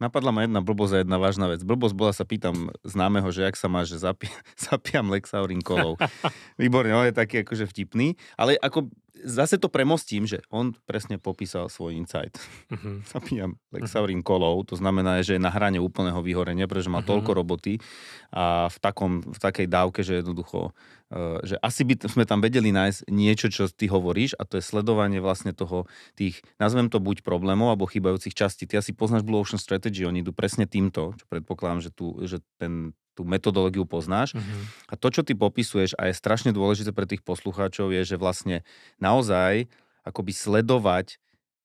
Napadla ma jedna blbosť a jedna vážna vec. Blbosť bola, sa pýtam známeho, že jak sa má, že zapi- zapijam Lexaurin kolou. Výborne, on je taký akože vtipný, ale ako zase to premostím, že on presne popísal svoj insight. Uh-huh. Zapíjam Lexaurin kolou, to znamená, že je na hrane úplného vyhorenia, pretože má uh-huh. toľko roboty a v, takom, v takej dávke, že jednoducho, uh, že asi by sme tam vedeli nájsť niečo, čo ty hovoríš a to je sledovanie vlastne toho, tých, nazvem to buď problémov alebo chýbajúcich častí. Ty asi poznáš Blue Ocean Strategy, oni idú presne týmto, čo predpokladám, že, tu, že ten tú metodológiu poznáš. Uh-huh. A to, čo ty popisuješ a je strašne dôležité pre tých poslucháčov, je, že vlastne naozaj akoby sledovať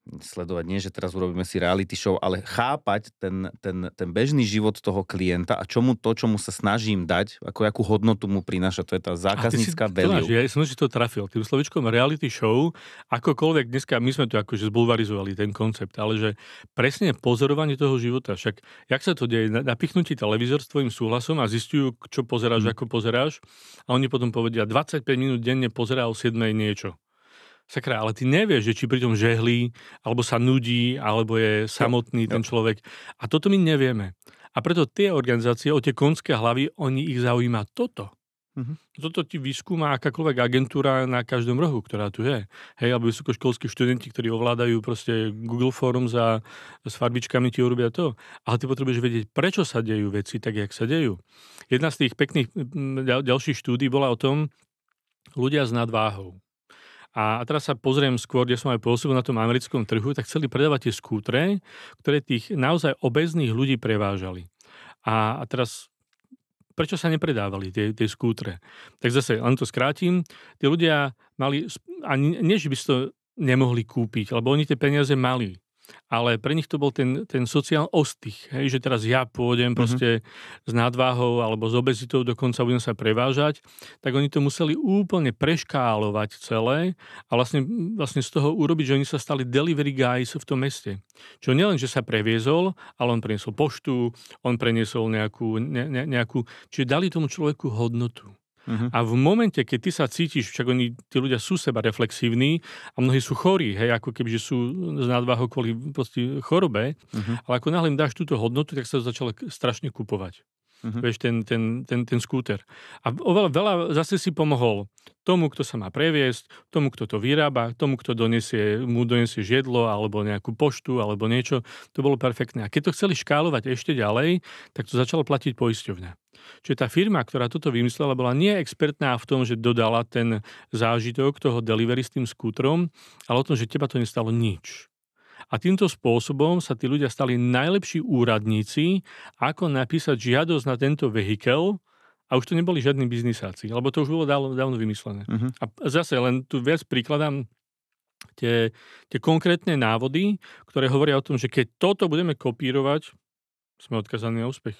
sledovať, nie že teraz urobíme si reality show, ale chápať ten, ten, ten bežný život toho klienta a čomu to, čo mu sa snažím dať, ako akú hodnotu mu prináša, to je tá zákaznícka value. Ja som si to trafil. Tým slovičkom reality show, akokoľvek dneska, my sme to akože zbulvarizovali, ten koncept, ale že presne pozorovanie toho života. Však, jak sa to deje? Napichnutí televízor s tvojim súhlasom a zistujú, čo pozeráš, hmm. ako pozeráš a oni potom povedia, 25 minút denne pozerá o 7 niečo sakra, ale ty nevieš, že či pri tom žehlí, alebo sa nudí, alebo je samotný ten človek. A toto my nevieme. A preto tie organizácie, o tie konské hlavy, oni ich zaujíma toto. Uh-huh. Toto ti vyskúma akákoľvek agentúra na každom rohu, ktorá tu je. Hej, alebo vysokoškolskí študenti, ktorí ovládajú proste Google Forms a s farbičkami ti urobia to. Ale ty potrebuješ vedieť, prečo sa dejú veci tak, jak sa dejú. Jedna z tých pekných ďalších štúdí bola o tom, ľudia s nadváhou. A teraz sa pozriem skôr, kde som aj pôsobil na tom americkom trhu, tak chceli predávať tie skútre, ktoré tých naozaj obezných ľudí prevážali. A, a teraz prečo sa nepredávali tie, tie skútre? Tak zase, len to skrátim, tí ľudia mali, a nie, že by si to nemohli kúpiť, lebo oni tie peniaze mali ale pre nich to bol ten, ten sociál ostých, hej, že teraz ja pôjdem mm-hmm. proste s nadváhou alebo s obezitou, dokonca budem sa prevážať, tak oni to museli úplne preškálovať celé a vlastne, vlastne z toho urobiť, že oni sa stali delivery guys v tom meste. Čo nielen, že sa previezol, ale on preniesol poštu, on preniesol nejakú, ne, ne, nejakú čiže dali tomu človeku hodnotu. Mhm. A v momente, keď ty sa cítiš, však oni, tí ľudia sú seba reflexívni a mnohí sú chorí, hej, ako keby, že sú z nadváhou kvôli proste chorobe, Mhm. ale ako náhle im dáš túto hodnotu, tak sa to začalo strašne kupovať. Mhm. Vieš, ten, ten, ten, ten skúter. A oveľa veľa zase si pomohol tomu, kto sa má previesť, tomu, kto to vyrába, tomu, kto donesie, mu donesie žiedlo, alebo nejakú poštu, alebo niečo. To bolo perfektné. A keď to chceli škálovať ešte ďalej, tak to začalo platiť poisťovňa. Čiže tá firma, ktorá toto vymyslela, bola nie expertná v tom, že dodala ten zážitok toho delivery s tým skútrom, ale o tom, že teba to nestalo nič. A týmto spôsobom sa tí ľudia stali najlepší úradníci, ako napísať žiadosť na tento vehikel a už to neboli žiadni biznisáci, lebo to už bolo dávno, dávno vymyslené. Mhm. A zase len tu viac prikladám tie, tie konkrétne návody, ktoré hovoria o tom, že keď toto budeme kopírovať, sme odkazaní na úspech.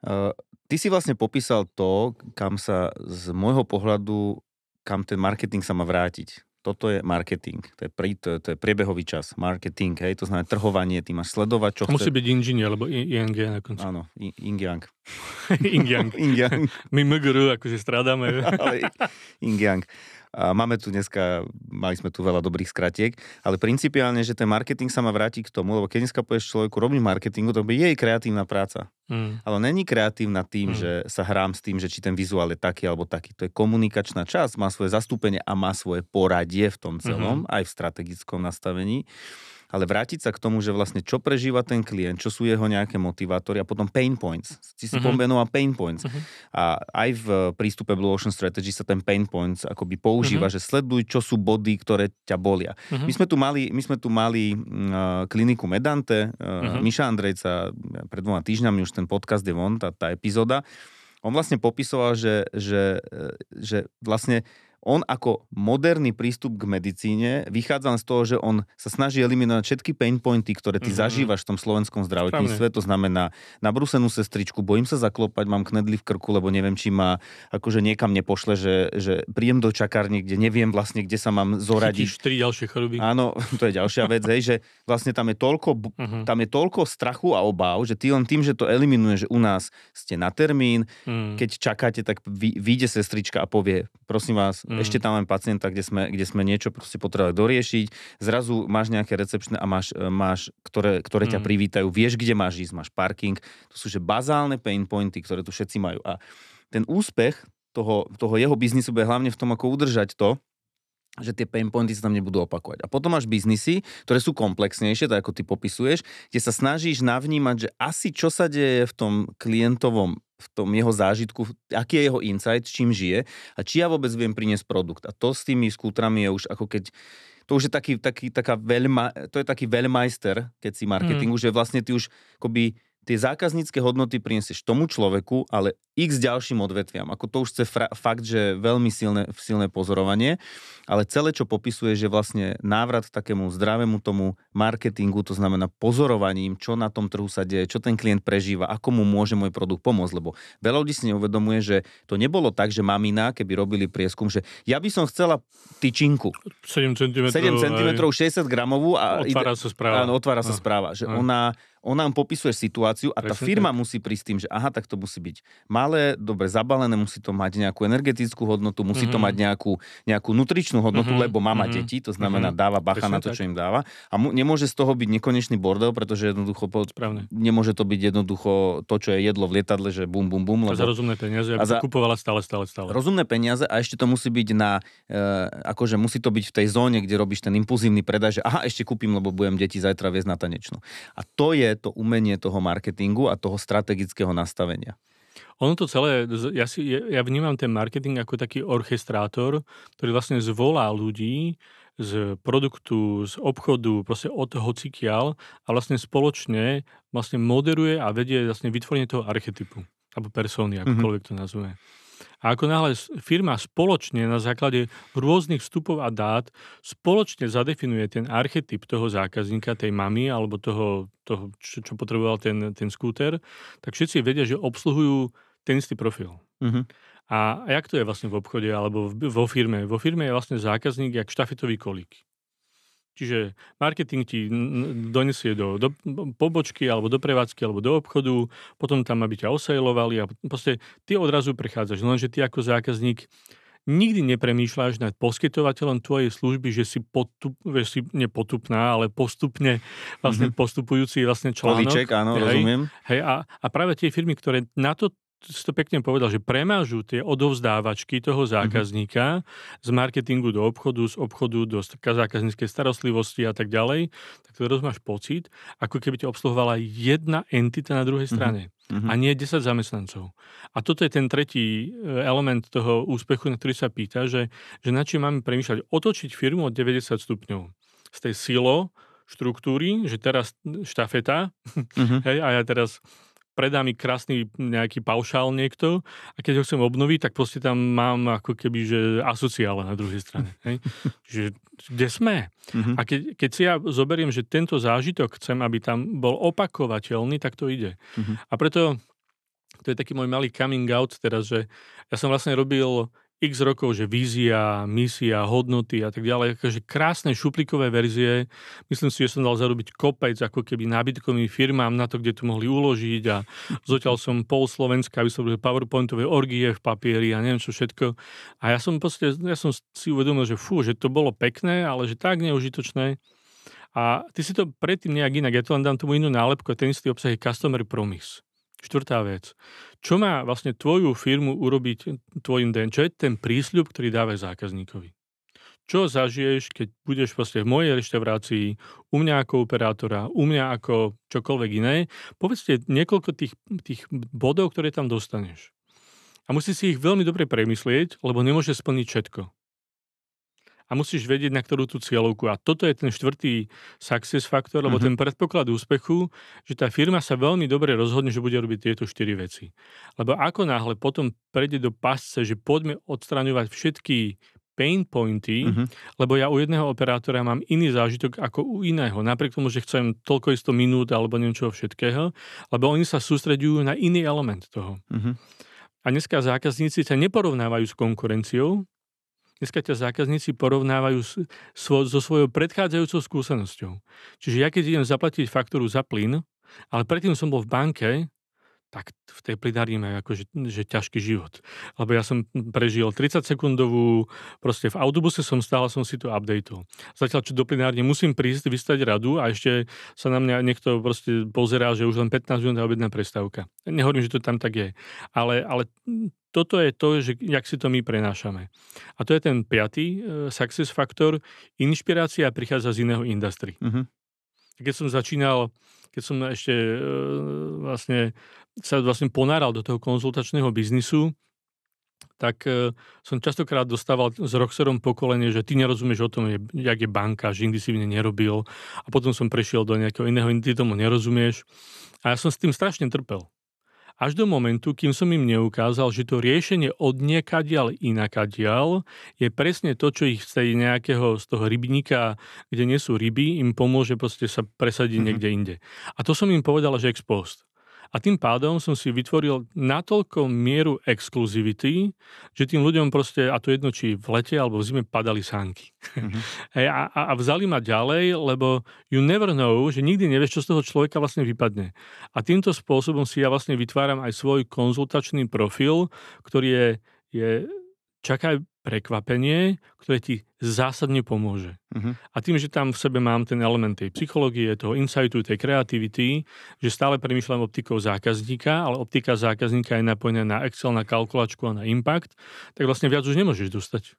Uh, ty si vlastne popísal to, kam sa z môjho pohľadu, kam ten marketing sa má vrátiť. Toto je marketing, to je, prí, to, to je priebehový čas, marketing, hej, to znamená trhovanie, ty máš sledovať, čo musí chce... byť inžinier, alebo ING na konci. Áno, I- Ing Yang. Ing Yang. Ing Yang, My MGR akože strádame. ale Ing Yang. A máme tu dneska, mali sme tu veľa dobrých skratiek, ale principiálne, že ten marketing sa má vrátiť k tomu, lebo keď dneska povieš človeku, robím marketingu, to by jej kreatívna práca. Mm. Ale není kreatívna tým, Mm. že sa hrám s tým, že či ten vizuál je taký alebo taký. To je komunikačná časť, má svoje zastúpenie a má svoje poradie v tom celom, aj v strategickom nastavení. Ale vrátiť sa k tomu, že vlastne čo prežíva ten klient, čo sú jeho nejaké motivátory a potom pain points. Si si Mhm. pomenoval pain points. Mhm. A aj v prístupe Blue Ocean Strategy sa ten pain points akoby používa, že sleduj, čo sú body, ktoré ťa bolia. Mhm. My sme tu mali, my sme tu mali uh, kliniku Medante, uh, Mhm. Miša Andrejca, pred dvoma týždňami už ten podcast je von, tá, tá epizóda. On vlastne popisoval, že, že, že vlastne on ako moderný prístup k medicíne vychádza z toho, že on sa snaží eliminovať všetky pain pointy, ktoré ty Mhm. zažívaš v tom slovenskom zdravotníctve. To znamená nabrúsenú sestričku, bojím sa zaklopať, mám knedly v krku, lebo neviem, či ma akože niekam nepošle, že, že príjem do čakárne, kde neviem vlastne, kde sa mám zoradiť. Chytíš tri ďalšie choroby. Áno, to je ďalšia vec, hej, že vlastne tam je toľko, Mhm. tam je toľko strachu a obáv, že ty len tým, že to eliminuje, že u nás ste na termín, Mm. keď čakáte, tak vy, vyjde sestrička a povie, prosím vás, Mm. ešte tam máme pacienta, kde sme, kde sme niečo proste potrebovali doriešiť, zrazu máš nejaké recepčné a máš, e, máš ktoré, ktoré ťa Mm. privítajú, vieš, kde máš ísť, máš parking, to sú že bazálne pain pointy, ktoré tu všetci majú. A ten úspech toho, toho jeho biznisu bude hlavne v tom, ako udržať to, že tie pain pointy sa tam nebudú opakovať. A potom máš biznisy, ktoré sú komplexnejšie, tak ako ty popisuješ, kde sa snažíš navnímať, že asi čo sa deje v tom klientovom v tom jeho zážitku, aký je jeho insight, čím žije a či ja vôbec viem priniesť produkt. A to s tými skútrami je už ako keď to už je taký, taký, taká veľma, to je taký veľmajster, keď si marketingu, mm. že vlastne ty už akoby tie zákaznícke hodnoty prinesieš tomu človeku, ale x ďalším odvetviam. Ako to už chce fra- fakt, že veľmi silné, silné pozorovanie, ale celé, čo popisuje, že vlastne návrat k takému zdravému tomu marketingu, to znamená pozorovaním, čo na tom trhu sa deje, čo ten klient prežíva, ako mu môže môj produkt pomôcť, lebo veľa ľudí si neuvedomuje, že to nebolo tak, že mamina, keby robili prieskum, že ja by som chcela tyčinku, 7 cm. 7 cm, 60 gramovú a Otvára sa správa. Áno, otvára sa správa. Že ona, ona nám popisuje situáciu a tá Presne firma musí prísť tým, že aha, tak to musí byť malé, dobre zabalené, musí to mať nejakú energetickú hodnotu, musí to Mhm. mať nejakú, nejakú nutričnú hodnotu, Mhm, lebo má mhm, deti, to znamená mhm. dáva bacha Presne na to, tak. čo im dáva. A mu, nemôže z toho byť nekonečný bordel, pretože jednoducho po, Správne. nemôže to byť jednoducho to, čo je jedlo v lietadle, že bum, bum, bum. A za Lebo rozumné peniaze, aby za- kupovala stále, stále, stále. rozumné peniaze a ešte to musí byť na, e, akože musí to byť v tej zóne, kde robíš ten impulzívny predaj, že aha, ešte kúpim, lebo budem deti zajtra viesť na tanečnú. A to je to umenie toho marketingu a toho strategického nastavenia. Ono to celé, ja, si, ja ja vnímam ten marketing ako taký orchestrátor, ktorý vlastne zvolá ľudí z produktu, z obchodu, proste od hocikiaľ a vlastne spoločne vlastne moderuje a vedie vlastne vytvorenie toho archetypu alebo persóny, akokoľvek to nazveme. A ako náhle firma spoločne na základe rôznych vstupov a dát spoločne zadefinuje ten archetyp toho zákazníka, tej mamy alebo toho, toho čo, čo potreboval ten, ten skúter, tak všetci vedia, že obsluhujú ten istý profil. Mhm. A jak to je vlastne v obchode alebo vo firme? Vo firme je vlastne zákazník jak štafetový kolík. Čiže marketing ti donesie do, do pobočky alebo do prevádzky alebo do obchodu, potom tam aby ťa osejlovali a proste ty odrazu prechádzaš. Lenže ty ako zákazník nikdy nepremýšľaš nad poskytovateľom tvojej služby, že si, potup, že si nepotupná, ale postupne vlastne mm-hmm. postupujúci vlastne článok. Políček, áno, hej, rozumiem. Hej, a, a práve tie firmy, ktoré na to si to pekne povedal, že premážu tie odovzdávačky toho mhm. zákazníka mm-hmm. z marketingu do obchodu, z obchodu do zákazníckej starostlivosti a tak ďalej, tak to máš pocit, ako keby ťa obsluhovala jedna entita na druhej mhm. strane mm-hmm. a nie 10 zamestnancov. A toto je ten tretí e, element toho úspechu, na ktorý sa pýta, že, že na čím máme premýšľať. Otočiť firmu od 90 stupňov. Z tej silo, štruktúry, že teraz štafeta, mm-hmm. hej, a ja teraz predá mi krásny nejaký paušál niekto a keď ho chcem obnoviť, tak proste tam mám ako keby, že asociále na druhej strane. Hej? Čiže kde sme? Mm-hmm. A keď, keď si ja zoberiem, že tento zážitok chcem, aby tam bol opakovateľný, tak to ide. Mm-hmm. A preto to je taký môj malý coming out teraz, že ja som vlastne robil x rokov, že vízia, misia, hodnoty a tak ďalej, akože krásne šuplikové verzie. Myslím si, že som dal zarobiť kopec ako keby nábytkovým firmám na to, kde to mohli uložiť a zoťal som pol Slovenska, aby som PowerPointové orgie v papieri a neviem čo všetko. A ja som proste, ja som si uvedomil, že fú, že to bolo pekné, ale že tak neužitočné. A ty si to predtým nejak inak, ja to len dám tomu inú nálepku a ten istý obsah je Customer Promise. Štvrtá vec. Čo má vlastne tvoju firmu urobiť tvojim den? Čo je ten prísľub, ktorý dávaš zákazníkovi? Čo zažiješ, keď budeš vlastne v mojej reštaurácii, u mňa ako operátora, u mňa ako čokoľvek iné? Povedzte niekoľko tých, tých bodov, ktoré tam dostaneš. A musíš si ich veľmi dobre premyslieť, lebo nemôže splniť všetko a musíš vedieť, na ktorú tú cieľovku. A toto je ten štvrtý success faktor, lebo mm-hmm. ten predpoklad úspechu, že tá firma sa veľmi dobre rozhodne, že bude robiť tieto štyri veci. Lebo ako náhle potom prejde do pasce, že poďme odstraňovať všetky pain pointy, mm-hmm. lebo ja u jedného operátora mám iný zážitok ako u iného, napriek tomu, že chcem toľko isto minút alebo niečo všetkého, lebo oni sa sústredujú na iný element toho. Mm-hmm. A dneska zákazníci sa neporovnávajú s konkurenciou, Dneska ťa zákazníci porovnávajú svo, so svojou predchádzajúcou skúsenosťou. Čiže ja keď idem zaplatiť faktúru za plyn, ale predtým som bol v banke, tak v tej plinárni majú akože že ťažký život. Lebo ja som prežil 30 sekundovú, proste v autobuse som stál som si to updateol. Zatiaľ, čo do plinárne musím prísť, vystať radu a ešte sa na mňa niekto proste pozerá, že už len 15 minút je obedná prestávka. Nehovorím, že to tam tak je. Ale, ale toto je to, že jak si to my prenášame. A to je ten piatý uh, success faktor. Inšpirácia prichádza z iného industry. Uh-huh. Keď som začínal, keď som ešte uh, vlastne sa vlastne ponáral do toho konzultačného biznisu, tak uh, som častokrát dostával s Roxerom pokolenie, že ty nerozumieš o tom, jak je banka, že nikdy si v nej nerobil. A potom som prešiel do nejakého iného, ty tomu nerozumieš. A ja som s tým strašne trpel až do momentu, kým som im neukázal, že to riešenie od niekadiaľ inakadiaľ je presne to, čo ich z tej nejakého, z toho rybníka, kde nie sú ryby, im pomôže proste sa presadiť mm-hmm. niekde inde. A to som im povedal, že ex post. A tým pádom som si vytvoril natoľko mieru exkluzivity, že tým ľuďom proste, a to jedno, či v lete alebo v zime padali sánky. Mm-hmm. a, a vzali ma ďalej, lebo you never know, že nikdy nevieš, čo z toho človeka vlastne vypadne. A týmto spôsobom si ja vlastne vytváram aj svoj konzultačný profil, ktorý je, je čakaj prekvapenie, ktoré ti zásadne pomôže. Uh-huh. A tým, že tam v sebe mám ten element tej psychológie, toho insightu, tej kreativity, že stále premýšľam optikou zákazníka, ale optika zákazníka je napojená na Excel, na kalkulačku a na impact, tak vlastne viac už nemôžeš dostať.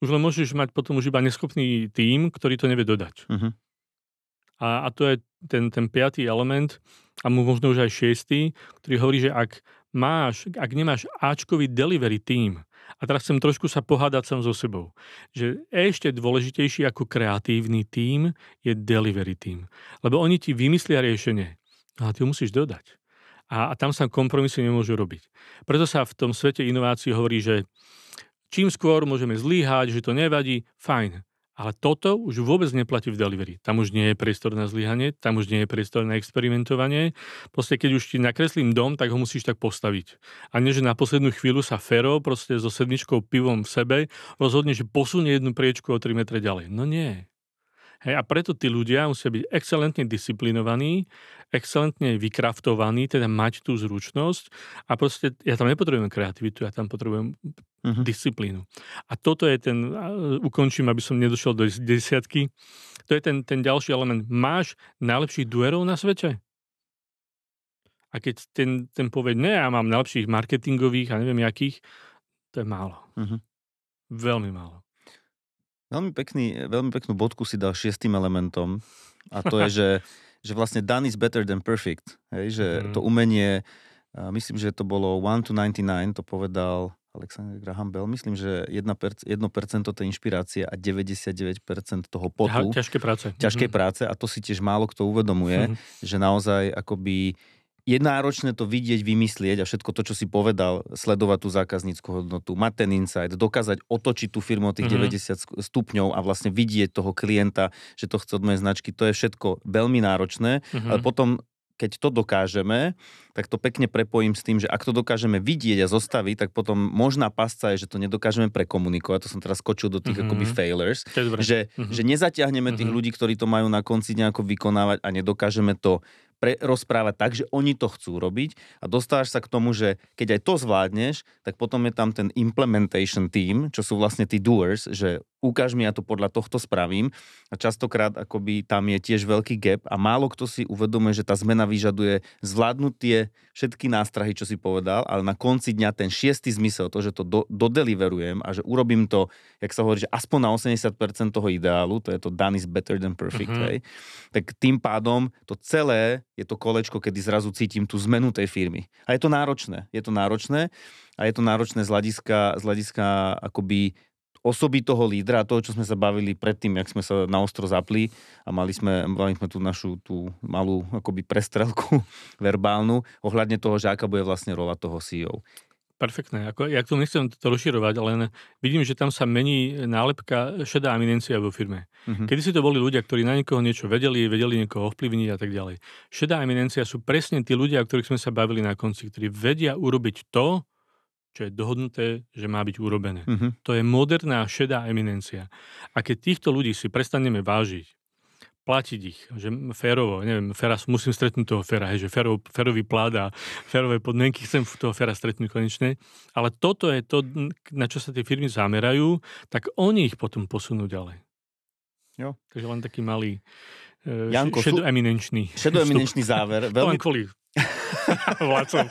Už len môžeš mať potom už iba neschopný tím, ktorý to nevie dodať. Uh-huh. A, a to je ten, ten piatý element, a mu možno už aj šiestý, ktorý hovorí, že ak máš, ak nemáš Ačkový delivery team, a teraz chcem trošku sa pohádať sám so sebou. Že ešte dôležitejší ako kreatívny tím je delivery team. Lebo oni ti vymyslia riešenie, ale ty ho musíš dodať. A, a tam sa kompromisy nemôžu robiť. Preto sa v tom svete inovácií hovorí, že čím skôr môžeme zlíhať, že to nevadí, fajn. Ale toto už vôbec neplatí v delivery. Tam už nie je priestor na zlyhanie, tam už nie je priestor na experimentovanie. Proste keď už ti nakreslím dom, tak ho musíš tak postaviť. A nie, že na poslednú chvíľu sa Fero proste so sedmičkou pivom v sebe rozhodne, že posunie jednu priečku o 3 metre ďalej. No nie. Hej, a preto tí ľudia musia byť excelentne disciplinovaní, excelentne vykraftovaní, teda mať tú zručnosť a proste ja tam nepotrebujem kreativitu, ja tam potrebujem uh-huh. disciplínu. A toto je ten, ukončím, aby som nedošiel do desiatky, to je ten, ten ďalší element. Máš najlepších duerov na svete? A keď ten, ten povie, ne, ja mám najlepších marketingových a neviem jakých, to je málo. Uh-huh. Veľmi málo. Veľmi, pekný, veľmi peknú bodku si dal šiestým elementom a to je, že, že vlastne done is better than perfect. Hej, že uh-huh. to umenie, myslím, že to bolo 1 to 99, to povedal Alexander Graham Bell, myslím, že 1%, 1% tej inšpirácie a 99% toho potu. Ťažké práce. Ťažkej mm-hmm. práce a to si tiež málo kto uvedomuje, mm-hmm. že naozaj akoby je náročné to vidieť, vymyslieť a všetko to, čo si povedal, sledovať tú zákazníckú hodnotu, mať ten insight, dokázať otočiť tú firmu o tých mm-hmm. 90 stupňov a vlastne vidieť toho klienta, že to chce od mojej značky, to je všetko veľmi náročné, mm-hmm. ale potom keď to dokážeme, tak to pekne prepojím s tým, že ak to dokážeme vidieť a zostaviť, tak potom možná pasca je, že to nedokážeme prekomunikovať. To som teraz skočil do tých mm-hmm. akoby failures. Že, mm-hmm. že nezatiahneme tých mm-hmm. ľudí, ktorí to majú na konci nejako vykonávať a nedokážeme to pre, rozprávať tak, že oni to chcú robiť a dostávaš sa k tomu, že keď aj to zvládneš, tak potom je tam ten implementation team, čo sú vlastne tí doers, že ukáž mi, ja to podľa tohto spravím a častokrát akoby tam je tiež veľký gap a málo kto si uvedomuje, že tá zmena vyžaduje zvládnuť tie všetky nástrahy, čo si povedal, ale na konci dňa ten šiestý zmysel, to, že to do, dodeliverujem a že urobím to, jak sa hovorí, že aspoň na 80% toho ideálu, to je to done is better than perfect, uh-huh. hej, tak tým pádom to celé je to kolečko, kedy zrazu cítim tú zmenu tej firmy. A je to náročné. Je to náročné a je to náročné z hľadiska, z hľadiska akoby osoby toho lídra a toho, čo sme sa bavili predtým, jak sme sa na ostro zapli a mali sme, mali sme tú našu tú malú akoby prestrelku verbálnu ohľadne toho, že aká bude vlastne rola toho CEO. Perfektné. Ako, ja to nechcem to rozširovať, ale vidím, že tam sa mení nálepka šedá eminencia vo firme. Uh-huh. Kedy si to boli ľudia, ktorí na niekoho niečo vedeli, vedeli niekoho ovplyvniť a tak ďalej. Šedá eminencia sú presne tí ľudia, o ktorých sme sa bavili na konci, ktorí vedia urobiť to, čo je dohodnuté, že má byť urobené. Uh-huh. To je moderná šedá eminencia. A keď týchto ľudí si prestaneme vážiť, platiť ich, že férovo, neviem, féra, musím stretnúť toho féra, hej, že férov, férový plát a férové podmienky, chcem toho féra stretnúť konečne, ale toto je to, na čo sa tie firmy zamerajú, tak oni ich potom posunú ďalej. Jo. Takže len taký malý uh, Janko, šedoeminenčný Šedoeminenčný záver. Veľmi... To len kvôli Vládcom.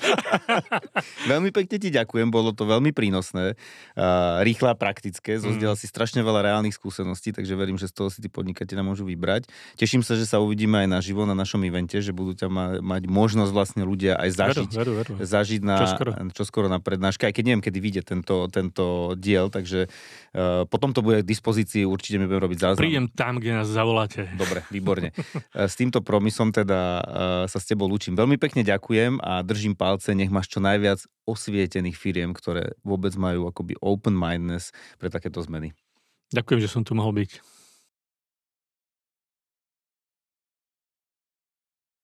veľmi pekne ti ďakujem, bolo to veľmi prínosné, uh, rýchle a praktické, zozdiel mm. si strašne veľa reálnych skúseností, takže verím, že z toho si tí podnikatelia môžu vybrať. Teším sa, že sa uvidíme aj naživo na našom evente, že budú ťa ma, mať možnosť vlastne ľudia aj zažiť, veru, veru, veru. zažiť na, čoskoro. čoskoro na prednáške, aj keď neviem, kedy vyjde tento, tento diel, takže uh, potom to bude k dispozícii, určite mi budeme robiť záznam. Prídem tam, kde nás zavoláte. Dobre, výborne. s týmto promisom teda uh, sa s tebou lúčim. Veľmi pekne ďakujem a držím palce, nech máš čo najviac osvietených firiem, ktoré vôbec majú akoby open mindness pre takéto zmeny. Ďakujem, že som tu mohol byť.